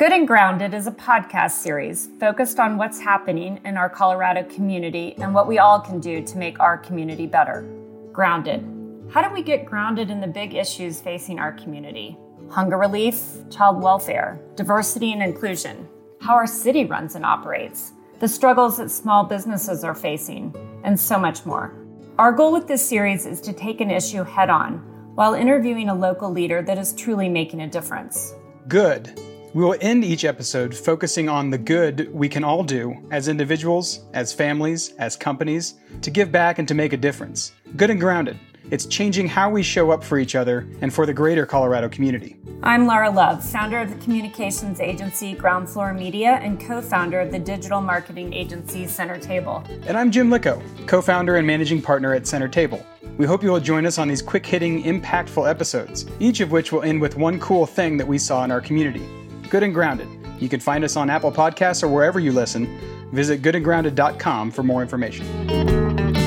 Good and Grounded is a podcast series focused on what's happening in our Colorado community and what we all can do to make our community better. Grounded. How do we get grounded in the big issues facing our community? Hunger relief, child welfare, diversity and inclusion, how our city runs and operates, the struggles that small businesses are facing, and so much more. Our goal with this series is to take an issue head on while interviewing a local leader that is truly making a difference. Good we will end each episode focusing on the good we can all do as individuals, as families, as companies, to give back and to make a difference. Good and grounded. It's changing how we show up for each other and for the greater Colorado community. I'm Laura Love, founder of the communications agency Ground Floor Media and co founder of the digital marketing agency Center Table. And I'm Jim Licko, co founder and managing partner at Center Table. We hope you will join us on these quick hitting, impactful episodes, each of which will end with one cool thing that we saw in our community. Good and Grounded. You can find us on Apple Podcasts or wherever you listen. Visit goodandgrounded.com for more information.